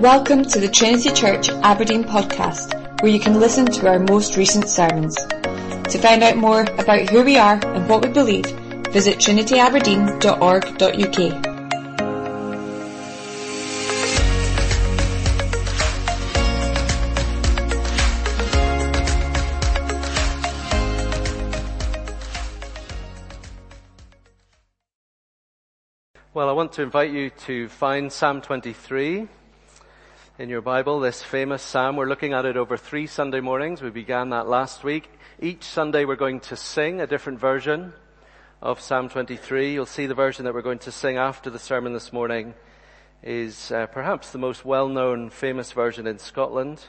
Welcome to the Trinity Church Aberdeen podcast, where you can listen to our most recent sermons. To find out more about who we are and what we believe, visit trinityaberdeen.org.uk. Well, I want to invite you to find Psalm 23 in your Bible, this famous psalm. We're looking at it over three Sunday mornings. We began that last week. Each Sunday we're going to sing a different version of Psalm 23. You'll see the version that we're going to sing after the sermon this morning is uh, perhaps the most well-known famous version in Scotland.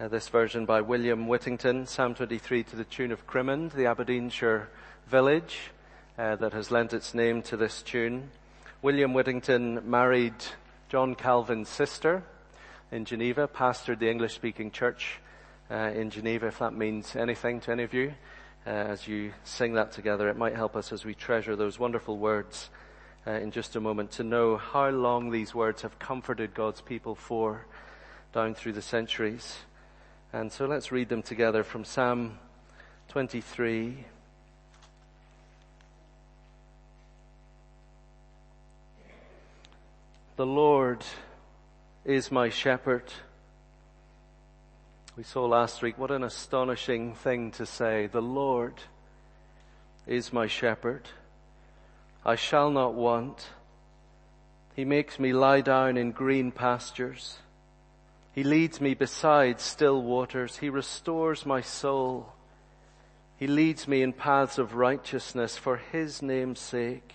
Uh, this version by William Whittingham, Psalm 23 to the tune of Crimond, the Aberdeenshire village uh, that has lent its name to this tune. William Whittingham married John Calvin's sister in Geneva, pastored the English speaking church uh, in Geneva, if that means anything to any of you. Uh, as you sing that together, it might help us as we treasure those wonderful words uh, in just a moment to know how long these words have comforted God's people for down through the centuries. And so let's read them together from Psalm 23. The Lord is my shepherd. We saw last week what an astonishing thing to say. The Lord is my shepherd. I shall not want. He makes me lie down in green pastures. He leads me beside still waters. He restores my soul. He leads me in paths of righteousness for His name's sake.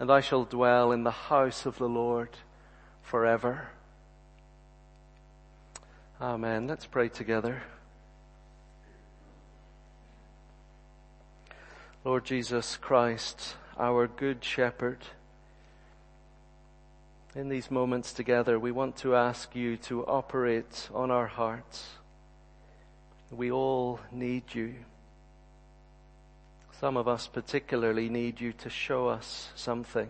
and I shall dwell in the house of the Lord forever. Amen. Let's pray together. Lord Jesus Christ, our good shepherd, in these moments together, we want to ask you to operate on our hearts. We all need you. Some of us particularly need you to show us something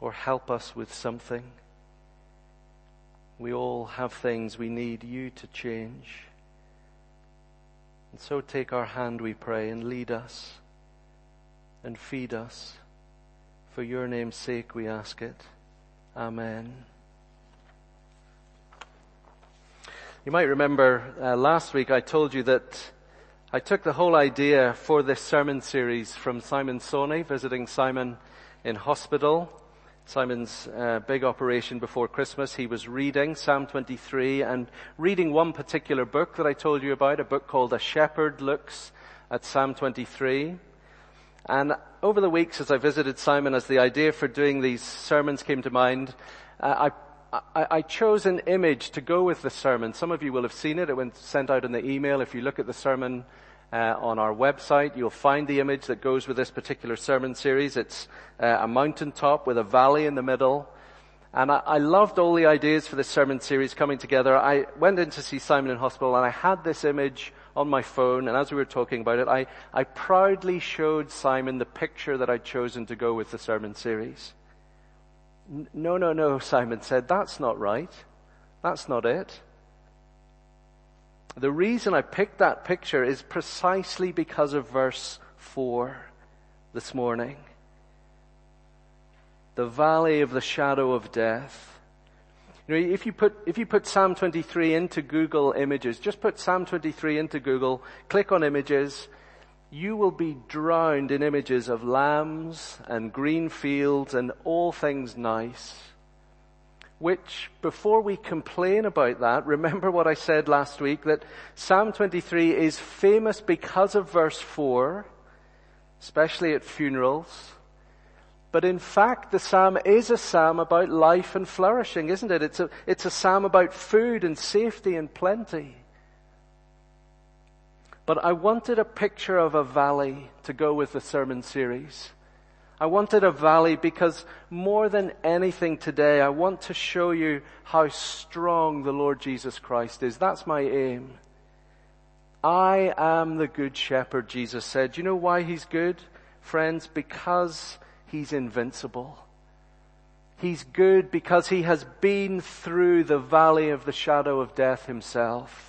or help us with something. We all have things we need you to change. And so take our hand, we pray, and lead us and feed us. For your name's sake we ask it. Amen. You might remember uh, last week I told you that I took the whole idea for this sermon series from Simon Sawney, visiting Simon in hospital. Simon's uh, big operation before Christmas. He was reading Psalm 23 and reading one particular book that I told you about, a book called A Shepherd Looks at Psalm 23. And over the weeks as I visited Simon, as the idea for doing these sermons came to mind, uh, I, I, I, chose an image to go with the sermon. Some of you will have seen it. It went sent out in the email. If you look at the sermon uh, on our website, you'll find the image that goes with this particular sermon series. It's uh, a mountaintop with a valley in the middle. And I, I loved all the ideas for this sermon series coming together. I went in to see Simon in hospital and I had this image on my phone and as we were talking about it, I, I proudly showed Simon the picture that I'd chosen to go with the sermon series. No, no, no, Simon said, that's not right. That's not it. The reason I picked that picture is precisely because of verse 4 this morning. The valley of the shadow of death. You know, if you put, if you put Psalm 23 into Google Images, just put Psalm 23 into Google, click on images, you will be drowned in images of lambs and green fields and all things nice. Which, before we complain about that, remember what I said last week that Psalm 23 is famous because of verse 4, especially at funerals, But in fact, the psalm is a psalm about life and flourishing, isn't it? It's a, it's a psalm about food and safety and plenty. But I wanted a picture of a valley to go with the sermon series. I wanted a valley because more than anything today, I want to show you how strong the Lord Jesus Christ is. That's my aim. I am the good shepherd, Jesus said. You know why he's good? Friends, because he's invincible. He's good because he has been through the valley of the shadow of death himself.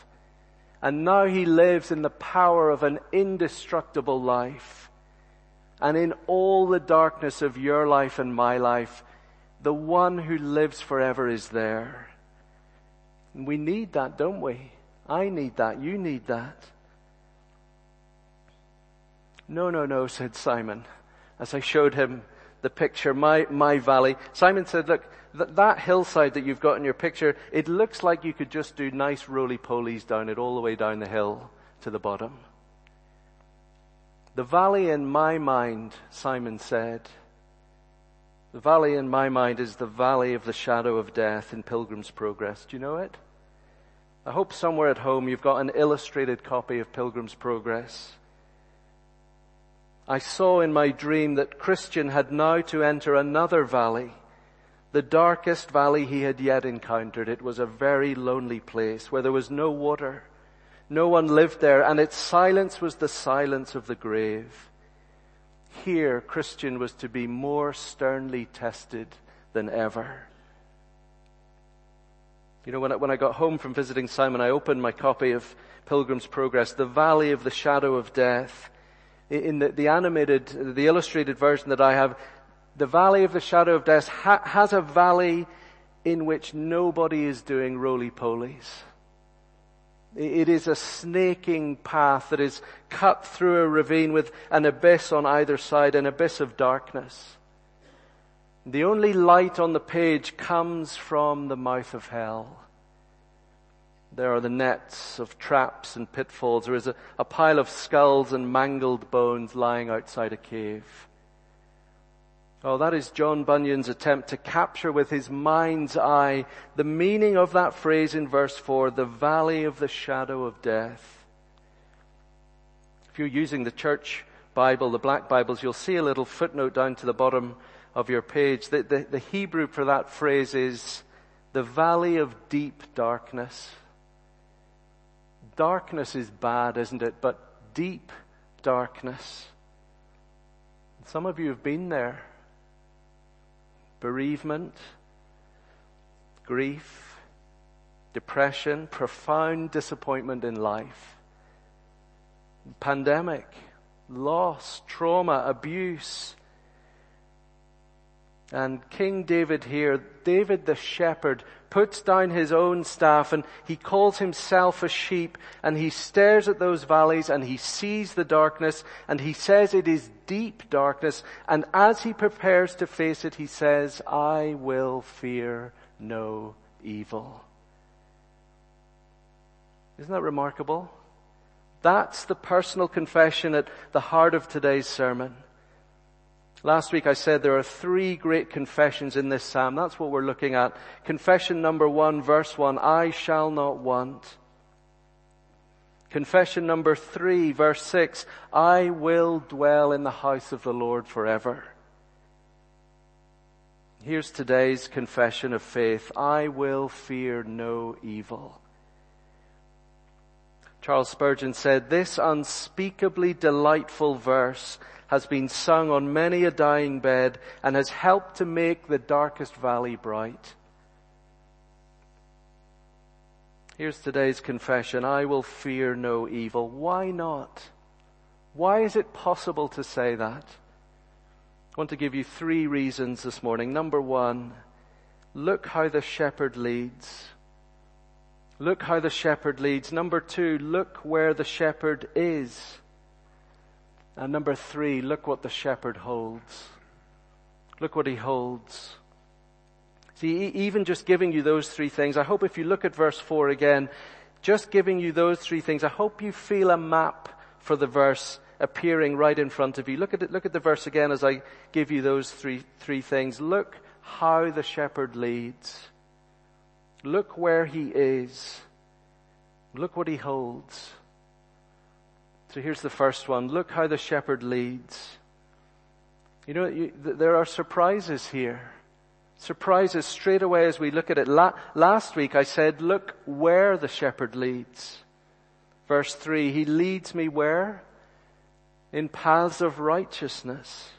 And now he lives in the power of an indestructible life. And in all the darkness of your life and my life, the one who lives forever is there. And we need that, don't we? I need that. You need that. No, no, no, said Simon, as I showed him the picture, my, my valley. Simon said, look, that, that hillside that you've got in your picture, it looks like you could just do nice roly-polies down it all the way down the hill to the bottom. The valley in my mind, Simon said, the valley in my mind is the valley of the shadow of death in Pilgrim's Progress. Do you know it? I hope somewhere at home you've got an illustrated copy of Pilgrim's Progress. I saw in my dream that Christian had now to enter another valley the darkest valley he had yet encountered. It was a very lonely place where there was no water. No one lived there and its silence was the silence of the grave. Here, Christian was to be more sternly tested than ever. You know, when I, when I got home from visiting Simon, I opened my copy of Pilgrim's Progress, The Valley of the Shadow of Death. In the, the animated, the illustrated version that I have, the valley of the shadow of death ha- has a valley in which nobody is doing roly-polies. It is a snaking path that is cut through a ravine with an abyss on either side, an abyss of darkness. The only light on the page comes from the mouth of hell. There are the nets of traps and pitfalls. There is a, a pile of skulls and mangled bones lying outside a cave. Oh, that is John Bunyan's attempt to capture with his mind's eye the meaning of that phrase in verse 4, the valley of the shadow of death. If you're using the church Bible, the black Bibles, you'll see a little footnote down to the bottom of your page. The, the, the Hebrew for that phrase is the valley of deep darkness. Darkness is bad, isn't it? But deep darkness. Some of you have been there bereavement, grief, depression, profound disappointment in life, pandemic, loss, trauma, abuse. And King David here, David the shepherd, puts down his own staff and he calls himself a sheep and he stares at those valleys and he sees the darkness and he says it is deep darkness and as he prepares to face it he says, I will fear no evil. Isn't that remarkable? That's the personal confession at the heart of today's sermon. Last week I said there are three great confessions in this psalm. That's what we're looking at. Confession number one, verse one, I shall not want. Confession number three, verse six, I will dwell in the house of the Lord forever. Here's today's confession of faith. I will fear no evil. Charles Spurgeon said, this unspeakably delightful verse has been sung on many a dying bed and has helped to make the darkest valley bright. Here's today's confession. I will fear no evil. Why not? Why is it possible to say that? I want to give you three reasons this morning. Number one, look how the shepherd leads. Look how the shepherd leads. Number two, look where the shepherd is. And number three, look what the shepherd holds. Look what he holds. See, even just giving you those three things, I hope if you look at verse four again, just giving you those three things, I hope you feel a map for the verse appearing right in front of you. Look at it, look at the verse again as I give you those three, three things. Look how the shepherd leads. Look where he is. Look what he holds. So here's the first one. Look how the shepherd leads. You know, you, there are surprises here. Surprises straight away as we look at it. La- last week I said, look where the shepherd leads. Verse 3, He leads me where? In paths of righteousness.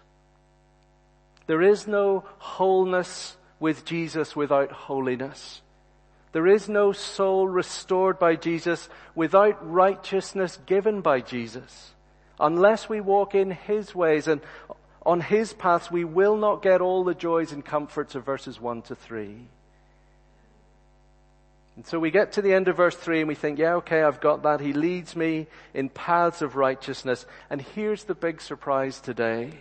There is no wholeness with Jesus without holiness. There is no soul restored by Jesus without righteousness given by Jesus. Unless we walk in His ways and on His paths, we will not get all the joys and comforts of verses 1 to 3. And so we get to the end of verse 3 and we think, yeah, okay, I've got that. He leads me in paths of righteousness. And here's the big surprise today.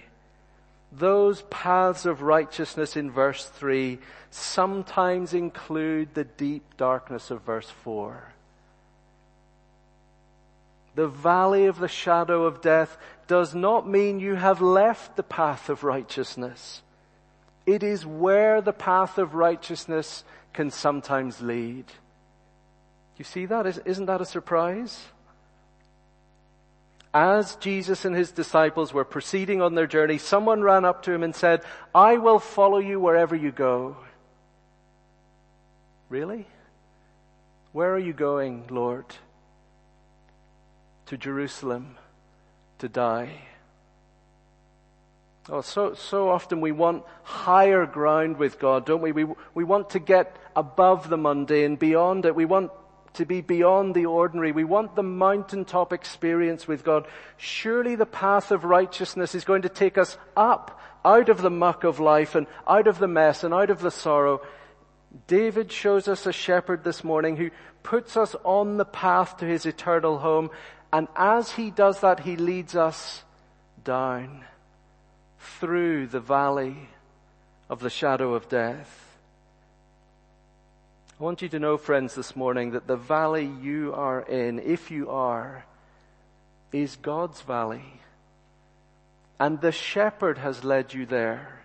Those paths of righteousness in verse 3 sometimes include the deep darkness of verse 4. The valley of the shadow of death does not mean you have left the path of righteousness. It is where the path of righteousness can sometimes lead. You see that? Isn't that a surprise? As Jesus and his disciples were proceeding on their journey, someone ran up to him and said, I will follow you wherever you go. Really? Where are you going, Lord? To Jerusalem to die. Oh, so, so often we want higher ground with God, don't we? We, we want to get above the mundane, beyond it. We want to be beyond the ordinary. We want the mountaintop experience with God. Surely the path of righteousness is going to take us up out of the muck of life and out of the mess and out of the sorrow. David shows us a shepherd this morning who puts us on the path to his eternal home. And as he does that, he leads us down through the valley of the shadow of death. I want you to know, friends, this morning that the valley you are in, if you are, is God's valley. And the shepherd has led you there.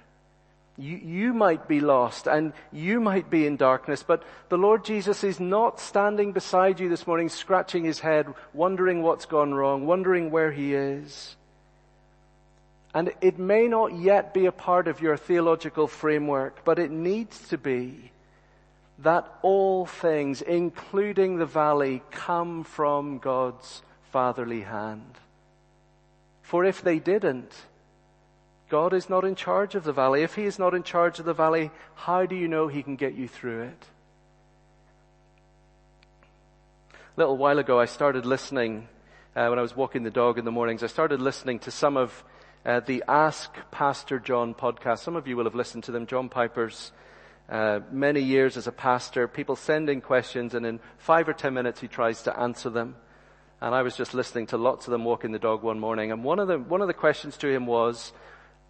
You, you might be lost and you might be in darkness, but the Lord Jesus is not standing beside you this morning, scratching his head, wondering what's gone wrong, wondering where he is. And it may not yet be a part of your theological framework, but it needs to be that all things, including the valley, come from God's fatherly hand. For if they didn't, God is not in charge of the valley. If He is not in charge of the valley, how do you know He can get you through it? A little while ago, I started listening, uh, when I was walking the dog in the mornings, I started listening to some of uh, the Ask Pastor John podcast. Some of you will have listened to them. John Piper's uh, many years as a pastor, people send in questions and in five or ten minutes he tries to answer them. And I was just listening to lots of them walking the dog one morning and one of the, one of the questions to him was,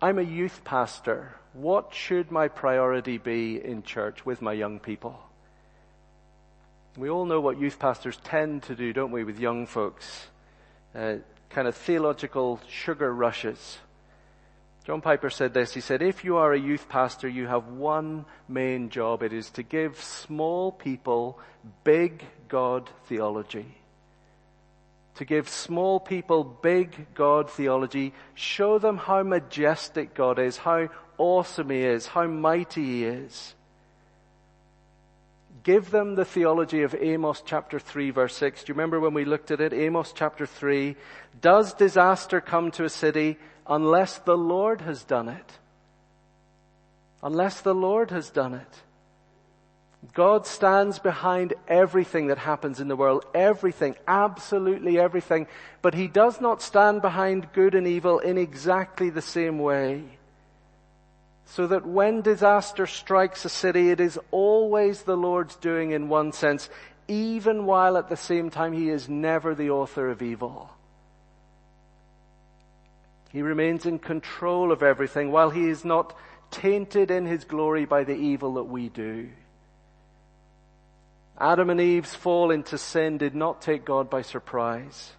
I'm a youth pastor. What should my priority be in church with my young people? We all know what youth pastors tend to do, don't we, with young folks? Uh, kind of theological sugar rushes. John Piper said this. He said, if you are a youth pastor, you have one main job. It is to give small people big God theology. To give small people big God theology. Show them how majestic God is, how awesome He is, how mighty He is. Give them the theology of Amos chapter 3 verse 6. Do you remember when we looked at it? Amos chapter 3. Does disaster come to a city? Unless the Lord has done it. Unless the Lord has done it. God stands behind everything that happens in the world, everything, absolutely everything, but He does not stand behind good and evil in exactly the same way. So that when disaster strikes a city, it is always the Lord's doing in one sense, even while at the same time He is never the author of evil. He remains in control of everything while he is not tainted in his glory by the evil that we do. Adam and Eve's fall into sin did not take God by surprise.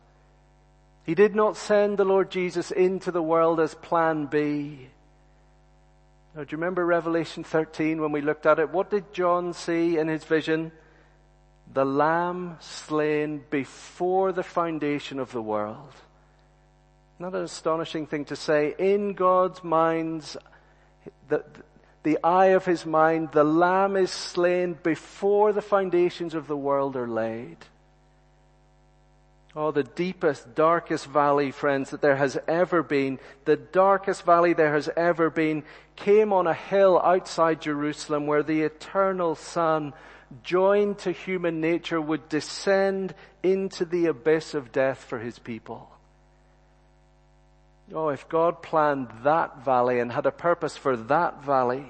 He did not send the Lord Jesus into the world as plan B. Now, do you remember Revelation 13 when we looked at it? What did John see in his vision? The Lamb slain before the foundation of the world. Not an astonishing thing to say. In God's minds, the, the eye of his mind, the lamb is slain before the foundations of the world are laid. Oh, the deepest, darkest valley, friends, that there has ever been, the darkest valley there has ever been, came on a hill outside Jerusalem where the eternal Son, joined to human nature, would descend into the abyss of death for his people. Oh, if God planned that valley and had a purpose for that valley,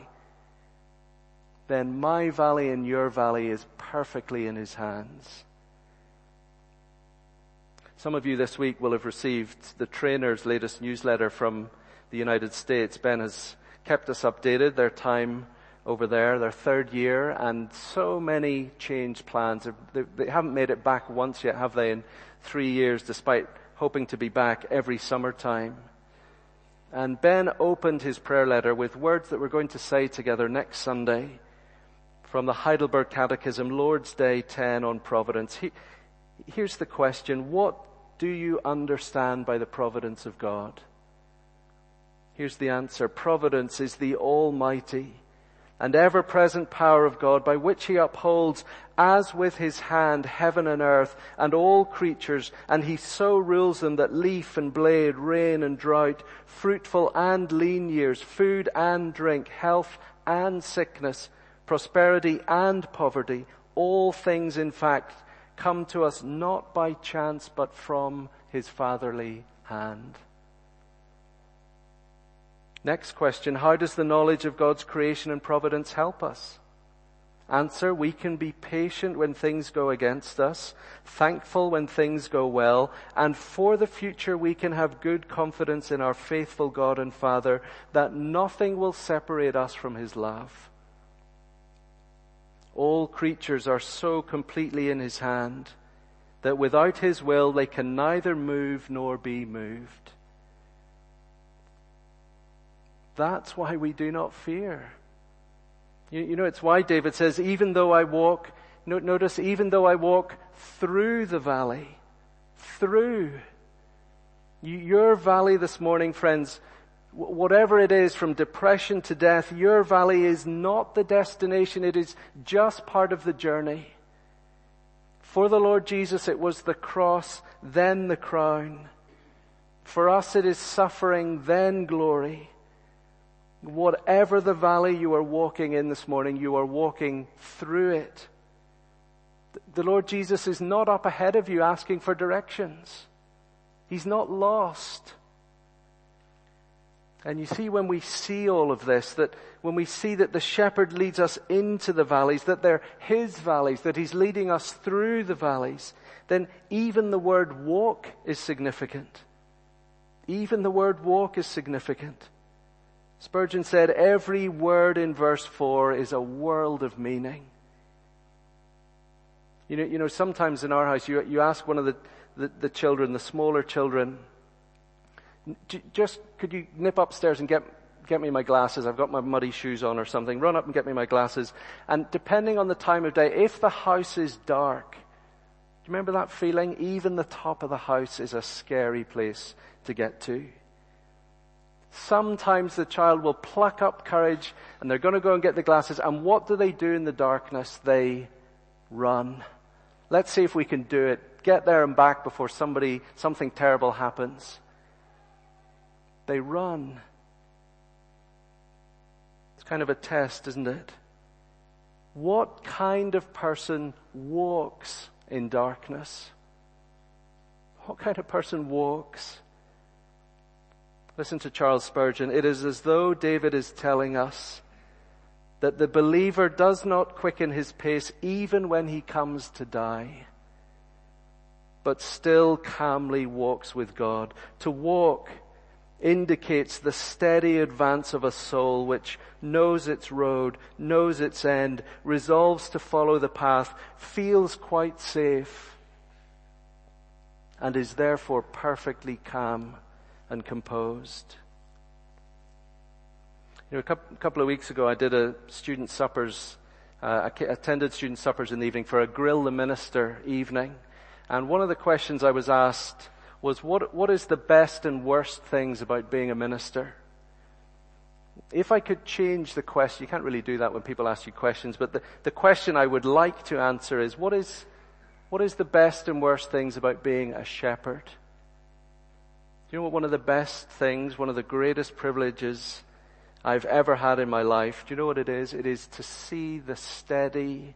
then my valley and your valley is perfectly in His hands. Some of you this week will have received the trainer's latest newsletter from the United States. Ben has kept us updated, their time over there, their third year, and so many change plans. They haven't made it back once yet, have they, in three years, despite hoping to be back every summertime. And Ben opened his prayer letter with words that we're going to say together next Sunday from the Heidelberg Catechism, Lord's Day 10 on providence. He, here's the question. What do you understand by the providence of God? Here's the answer. Providence is the almighty and ever-present power of God by which he upholds as with his hand heaven and earth and all creatures and he so rules them that leaf and blade, rain and drought, fruitful and lean years, food and drink, health and sickness, prosperity and poverty, all things in fact come to us not by chance but from his fatherly hand. Next question, how does the knowledge of God's creation and providence help us? Answer, we can be patient when things go against us, thankful when things go well, and for the future we can have good confidence in our faithful God and Father that nothing will separate us from His love. All creatures are so completely in His hand that without His will they can neither move nor be moved. That's why we do not fear. You, you, know, it's why David says, even though I walk, notice, even though I walk through the valley, through. Your valley this morning, friends, whatever it is from depression to death, your valley is not the destination. It is just part of the journey. For the Lord Jesus, it was the cross, then the crown. For us, it is suffering, then glory. Whatever the valley you are walking in this morning, you are walking through it. The Lord Jesus is not up ahead of you asking for directions. He's not lost. And you see when we see all of this, that when we see that the shepherd leads us into the valleys, that they're his valleys, that he's leading us through the valleys, then even the word walk is significant. Even the word walk is significant. Spurgeon said every word in verse 4 is a world of meaning. You know, you know sometimes in our house, you, you ask one of the, the, the children, the smaller children, just could you nip upstairs and get, get me my glasses? I've got my muddy shoes on or something. Run up and get me my glasses. And depending on the time of day, if the house is dark, do you remember that feeling? Even the top of the house is a scary place to get to. Sometimes the child will pluck up courage and they're going to go and get the glasses. And what do they do in the darkness? They run. Let's see if we can do it. Get there and back before somebody, something terrible happens. They run. It's kind of a test, isn't it? What kind of person walks in darkness? What kind of person walks? Listen to Charles Spurgeon. It is as though David is telling us that the believer does not quicken his pace even when he comes to die, but still calmly walks with God. To walk indicates the steady advance of a soul which knows its road, knows its end, resolves to follow the path, feels quite safe, and is therefore perfectly calm and composed. You know, a couple of weeks ago I did a student suppers, uh, attended student suppers in the evening for a grill the minister evening. And one of the questions I was asked was what, what is the best and worst things about being a minister? If I could change the question, you can't really do that when people ask you questions, but the, the question I would like to answer is what is, what is the best and worst things about being a shepherd? You know what one of the best things, one of the greatest privileges I've ever had in my life, do you know what it is? It is to see the steady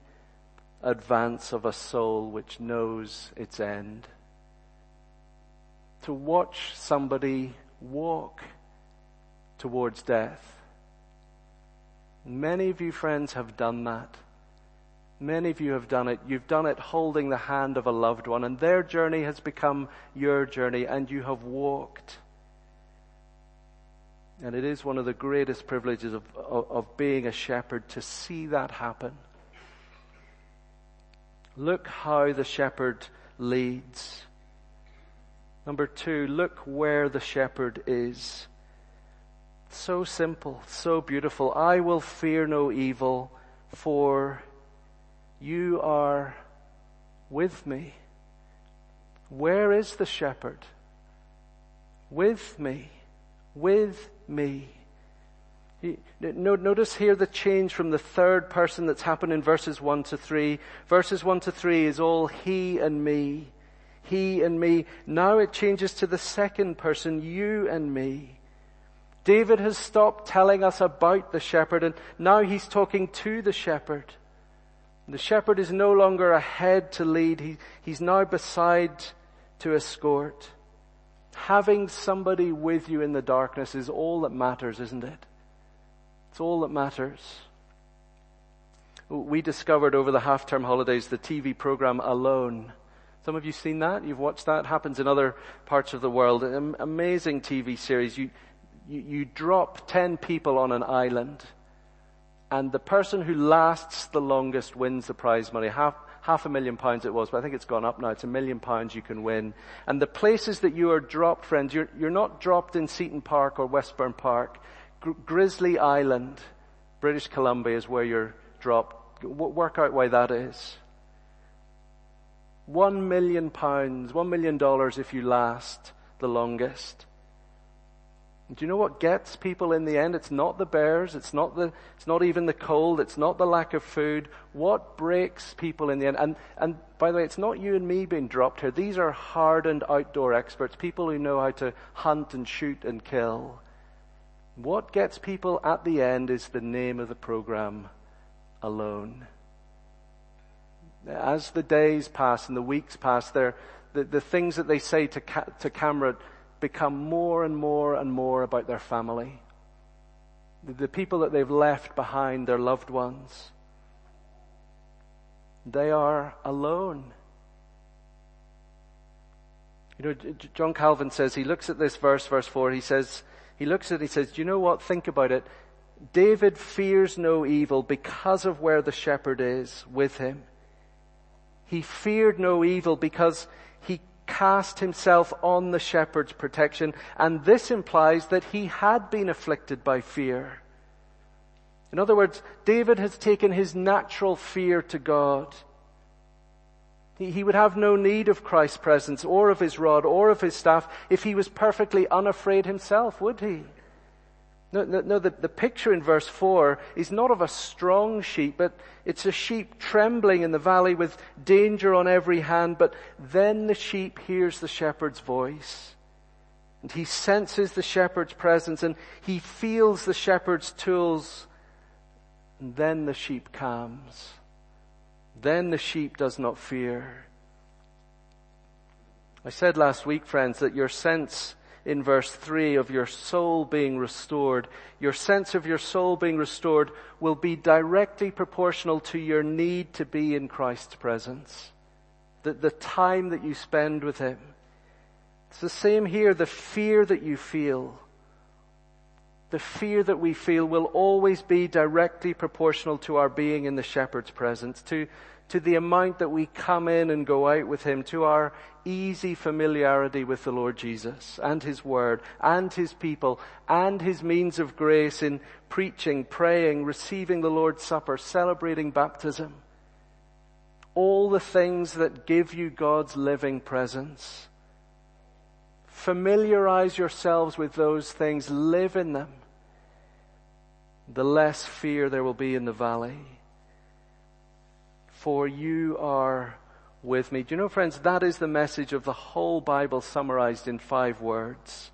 advance of a soul which knows its end. To watch somebody walk towards death. Many of you friends have done that. Many of you have done it. You've done it holding the hand of a loved one and their journey has become your journey and you have walked. And it is one of the greatest privileges of, of, of being a shepherd to see that happen. Look how the shepherd leads. Number two, look where the shepherd is. So simple, so beautiful. I will fear no evil, for you are with me. Where is the shepherd? With me. With me. Notice here the change from the third person that's happened in verses 1 to 3. Verses 1 to 3 is all he and me. He and me. Now it changes to the second person, you and me. David has stopped telling us about the shepherd and now he's talking to the shepherd. The shepherd is no longer ahead to lead. He, he's now beside to escort. Having somebody with you in the darkness is all that matters, isn't it? It's all that matters. We discovered over the half-term holidays the TV program Alone. Some of you seen that? You've watched that? It happens in other parts of the world. An amazing TV series. You, you, you drop 10 people on an island and the person who lasts the longest wins the prize money. Half, half a million pounds it was, but I think it's gone up now. It's a million pounds you can win. And the places that you are dropped, friends, you're, you're not dropped in Seaton Park or Westburn Park. Gr- Grizzly Island, British Columbia is where you're dropped. W- work out why that is. One million pounds, one million dollars if you last the longest. Do you know what gets people in the end? It's not the bears. It's not the, it's not even the cold. It's not the lack of food. What breaks people in the end? And, and by the way, it's not you and me being dropped here. These are hardened outdoor experts, people who know how to hunt and shoot and kill. What gets people at the end is the name of the program alone. As the days pass and the weeks pass, the, the things that they say to, ca- to camera become more and more and more about their family. The people that they've left behind, their loved ones. They are alone. You know, John Calvin says, he looks at this verse, verse 4, he says, he looks at it, he says, do you know what? Think about it. David fears no evil because of where the shepherd is with him. He feared no evil because he cast himself on the shepherd's protection, and this implies that he had been afflicted by fear. In other words, David has taken his natural fear to God. He, would have no need of Christ's presence or of his rod or of his staff if he was perfectly unafraid himself, would he? No, no, no the, the picture in verse 4 is not of a strong sheep, but it's a sheep trembling in the valley with danger on every hand, but then the sheep hears the shepherd's voice. And he senses the shepherd's presence and he feels the shepherd's tools. And then the sheep calms. Then the sheep does not fear. I said last week, friends, that your sense in verse 3 of your soul being restored, your sense of your soul being restored will be directly proportional to your need to be in Christ's presence. The, the time that you spend with Him. It's the same here, the fear that you feel. The fear that we feel will always be directly proportional to our being in the shepherd's presence, to, to the amount that we come in and go out with Him, to our easy familiarity with the Lord Jesus and His Word and His people and His means of grace in preaching, praying, receiving the Lord's Supper, celebrating baptism. All the things that give you God's living presence. Familiarize yourselves with those things, live in them. The less fear there will be in the valley. For you are with me. Do you know, friends, that is the message of the whole Bible summarized in five words.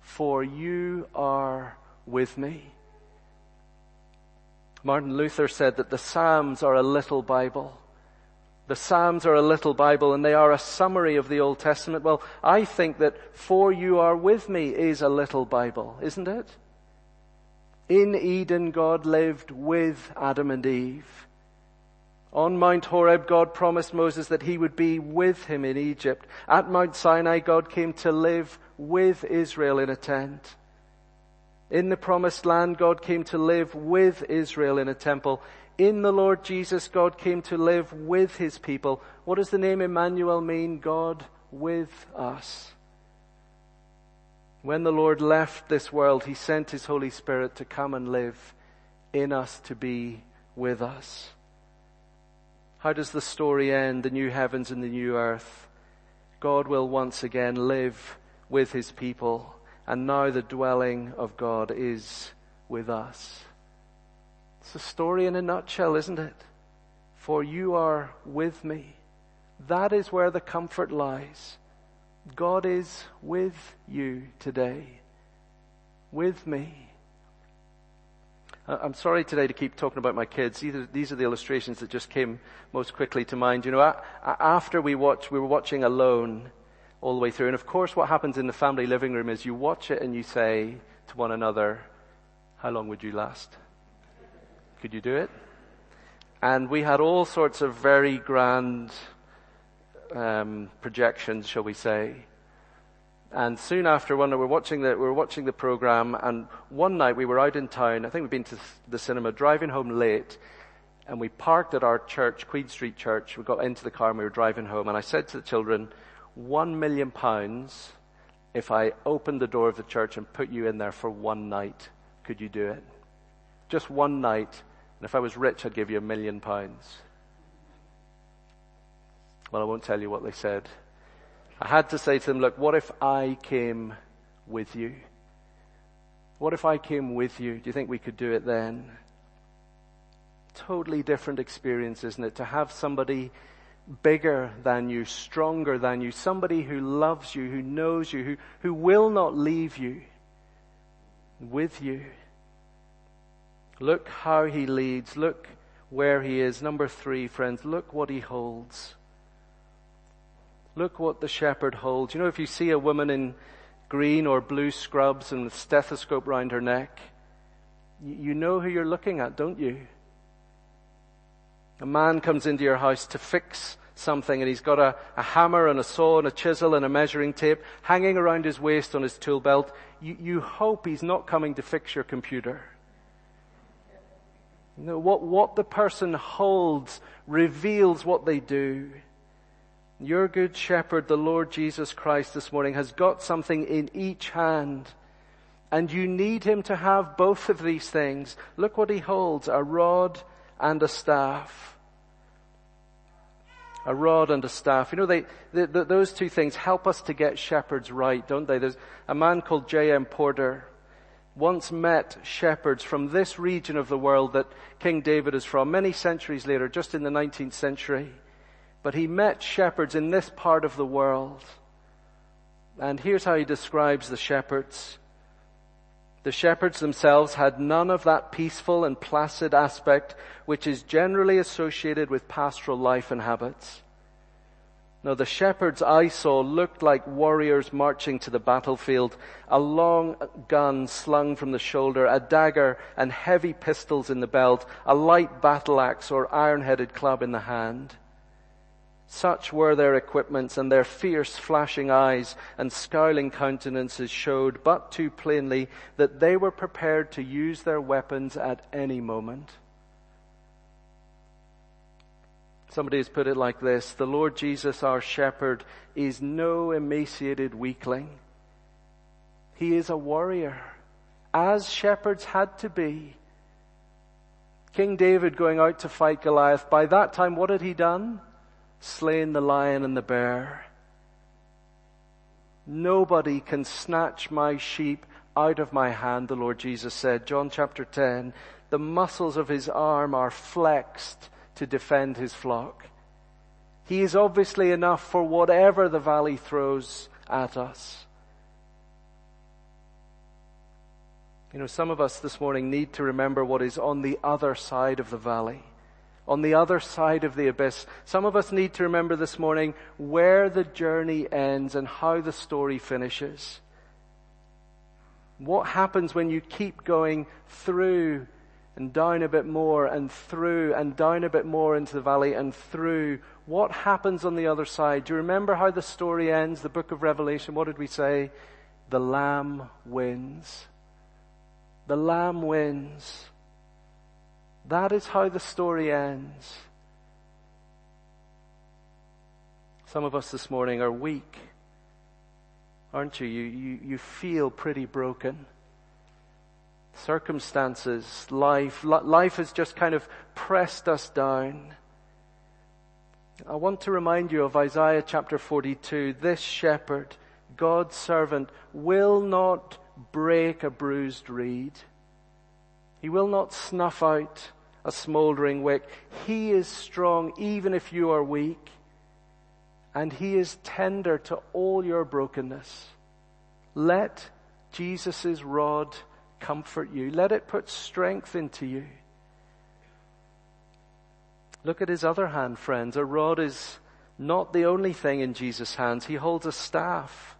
For you are with me. Martin Luther said that the Psalms are a little Bible. The Psalms are a little Bible and they are a summary of the Old Testament. Well, I think that for you are with me is a little Bible, isn't it? In Eden, God lived with Adam and Eve. On Mount Horeb, God promised Moses that he would be with him in Egypt. At Mount Sinai, God came to live with Israel in a tent. In the promised land, God came to live with Israel in a temple. In the Lord Jesus, God came to live with his people. What does the name Emmanuel mean? God with us. When the Lord left this world, he sent his Holy Spirit to come and live in us to be with us. How does the story end? The new heavens and the new earth. God will once again live with his people, and now the dwelling of God is with us. It's a story in a nutshell, isn't it? For you are with me. That is where the comfort lies. God is with you today. With me. I'm sorry today to keep talking about my kids. These are, the illustrations that just came most quickly to mind. You know, after we watched, we were watching Alone all the way through. And of course what happens in the family living room is you watch it and you say to one another, how long would you last? Could you do it? And we had all sorts of very grand um, projections, shall we say. And soon after, when we were watching the, we were watching the program, and one night we were out in town. I think we'd been to the cinema, driving home late, and we parked at our church, Queen Street Church. We got into the car and we were driving home, and I said to the children, "One million pounds if I opened the door of the church and put you in there for one night. Could you do it? Just one night. And if I was rich, I'd give you a million pounds." Well, I won't tell you what they said. I had to say to them, look, what if I came with you? What if I came with you? Do you think we could do it then? Totally different experience, isn't it? To have somebody bigger than you, stronger than you, somebody who loves you, who knows you, who, who will not leave you with you. Look how he leads. Look where he is. Number three, friends, look what he holds. Look what the shepherd holds. You know, if you see a woman in green or blue scrubs and a stethoscope round her neck, you know who you're looking at, don't you? A man comes into your house to fix something and he's got a, a, hammer and a saw and a chisel and a measuring tape hanging around his waist on his tool belt. You, you hope he's not coming to fix your computer. You know, what, what the person holds reveals what they do. Your good shepherd, the Lord Jesus Christ this morning has got something in each hand. And you need him to have both of these things. Look what he holds, a rod and a staff. A rod and a staff. You know, they, they, they, those two things help us to get shepherds right, don't they? There's a man called J.M. Porter once met shepherds from this region of the world that King David is from many centuries later, just in the 19th century. But he met shepherds in this part of the world. And here's how he describes the shepherds. The shepherds themselves had none of that peaceful and placid aspect which is generally associated with pastoral life and habits. No, the shepherds I saw looked like warriors marching to the battlefield, a long gun slung from the shoulder, a dagger and heavy pistols in the belt, a light battle axe or iron-headed club in the hand. Such were their equipments, and their fierce flashing eyes and scowling countenances showed but too plainly that they were prepared to use their weapons at any moment. Somebody has put it like this, the Lord Jesus, our shepherd, is no emaciated weakling. He is a warrior, as shepherds had to be. King David going out to fight Goliath, by that time what had he done? Slain the lion and the bear. Nobody can snatch my sheep out of my hand, the Lord Jesus said. John chapter 10. The muscles of his arm are flexed to defend his flock. He is obviously enough for whatever the valley throws at us. You know, some of us this morning need to remember what is on the other side of the valley, on the other side of the abyss. Some of us need to remember this morning where the journey ends and how the story finishes. What happens when you keep going through and down a bit more and through and down a bit more into the valley and through? What happens on the other side? Do you remember how the story ends? The book of Revelation, what did we say? The Lamb wins. The Lamb wins. That is how the story ends. Some of us this morning are weak, aren't you? You, you, you feel pretty broken. Circumstances, life, life has just kind of pressed us down. I want to remind you of Isaiah chapter 42. This shepherd, God's servant, will not break a bruised reed. He will not snuff out a smoldering wick. He is strong even if you are weak. And he is tender to all your brokenness. Let Jesus' rod comfort you. Let it put strength into you. Look at his other hand, friends. A rod is not the only thing in Jesus' hands. He holds a staff.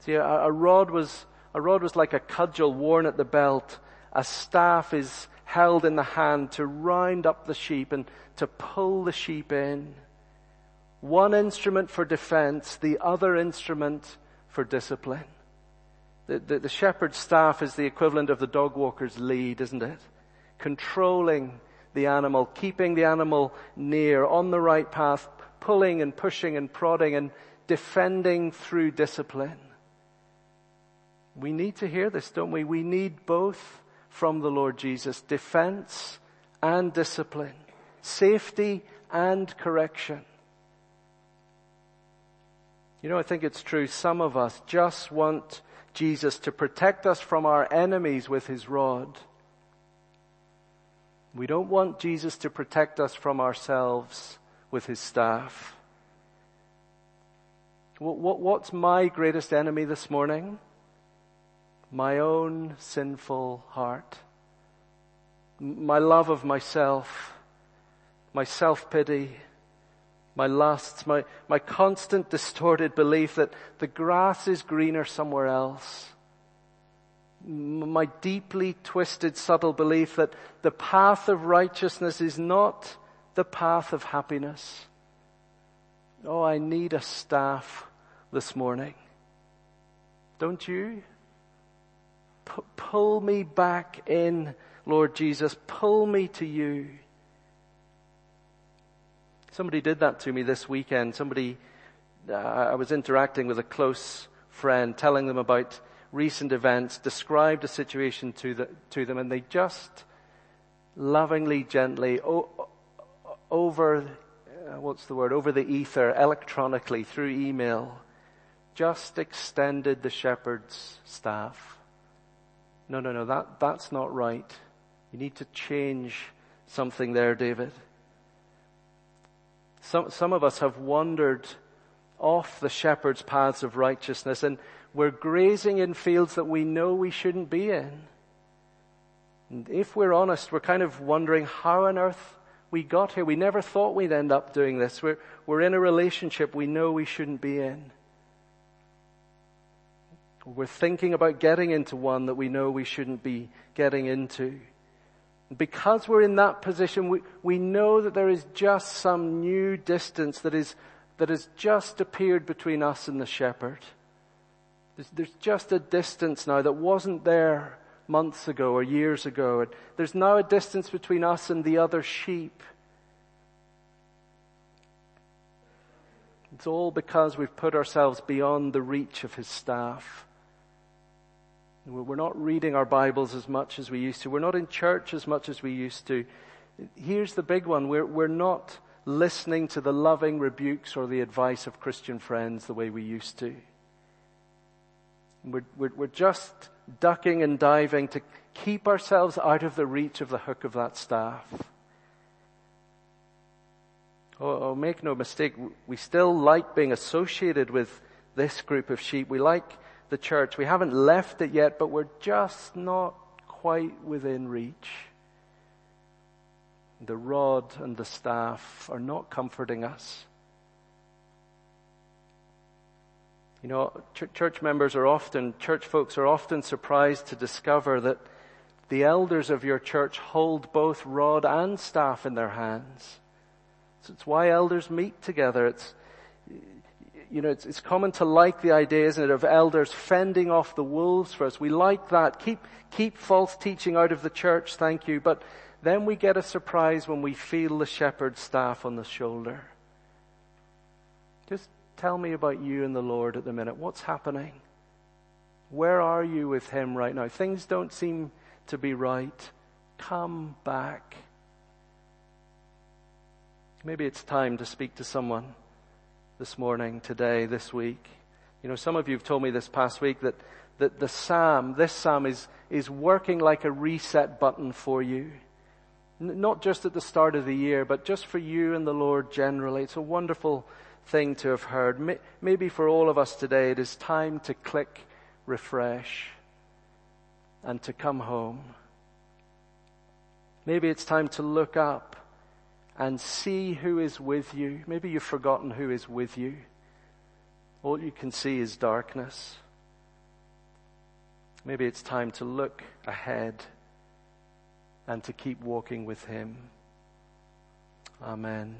See, a, a rod was a rod was like a cudgel worn at the belt. A staff is held in the hand to round up the sheep and to pull the sheep in. One instrument for defense, the other instrument for discipline. The, the, the, shepherd's staff is the equivalent of the dog walker's lead, isn't it? Controlling the animal, keeping the animal near, on the right path, pulling and pushing and prodding and defending through discipline. We need to hear this, don't we? We need both from the Lord Jesus. Defense and discipline. Safety and correction. You know, I think it's true. Some of us just want Jesus to protect us from our enemies with his rod. We don't want Jesus to protect us from ourselves with his staff. what's my greatest enemy this morning? My own sinful heart, my love of myself, my self-pity, my lusts, my, my constant distorted belief that the grass is greener somewhere else. My deeply twisted, subtle belief that the path of righteousness is not the path of happiness. Oh, I need a staff this morning. Don't you? Pull me back in, Lord Jesus. Pull me to you. Somebody did that to me this weekend. Somebody, uh, I was interacting with a close friend, telling them about recent events, described a situation to, the, to them, and they just lovingly, gently, o- over, uh, what's the word, over the ether, electronically, through email, just extended the shepherd's staff no, no, no, that, that's not right. You need to change something there, David. Some, some of us have wandered off the shepherd's paths of righteousness and we're grazing in fields that we know we shouldn't be in. And if we're honest, we're kind of wondering how on earth we got here. We never thought we'd end up doing this. We're, we're in a relationship we know we shouldn't be in. We're thinking about getting into one that we know we shouldn't be getting into. Because we're in that position, we, we know that there is just some new distance that is, that has just appeared between us and the shepherd. There's, there's just a distance now that wasn't there months ago or years ago. There's now a distance between us and the other sheep. It's all because we've put ourselves beyond the reach of His staff. We're not reading our Bibles as much as we used to. We're not in church as much as we used to. Here's the big one. We're, we're not listening to the loving rebukes or the advice of Christian friends the way we used to. We're, we're, we're just ducking and diving to keep ourselves out of the reach of the hook of that staff. Oh, oh, make no mistake, we still like being associated with this group of sheep. We like the church. We haven't left it yet, but we're just not quite within reach. The rod and the staff are not comforting us. You know, church members are often, church folks are often surprised to discover that the elders of your church hold both rod and staff in their hands. So it's why elders meet together. It's, you know, it's, it's common to like the idea, isn't it, of elders fending off the wolves for us. We like that. Keep, keep false teaching out of the church, thank you. But then we get a surprise when we feel the shepherd's staff on the shoulder. Just tell me about you and the Lord at the minute. What's happening? Where are you with Him right now? Things don't seem to be right. Come back. Maybe it's time to speak to someone this morning, today, this week. You know, some of you have told me this past week that, that the Psalm, this Psalm is, is working like a reset button for you. N- not just at the start of the year, but just for you and the Lord generally. It's a wonderful thing to have heard. Maybe for all of us today, it is time to click refresh and to come home. Maybe it's time to look up and see who is with you. Maybe you've forgotten who is with you. All you can see is darkness. Maybe it's time to look ahead and to keep walking with Him. Amen.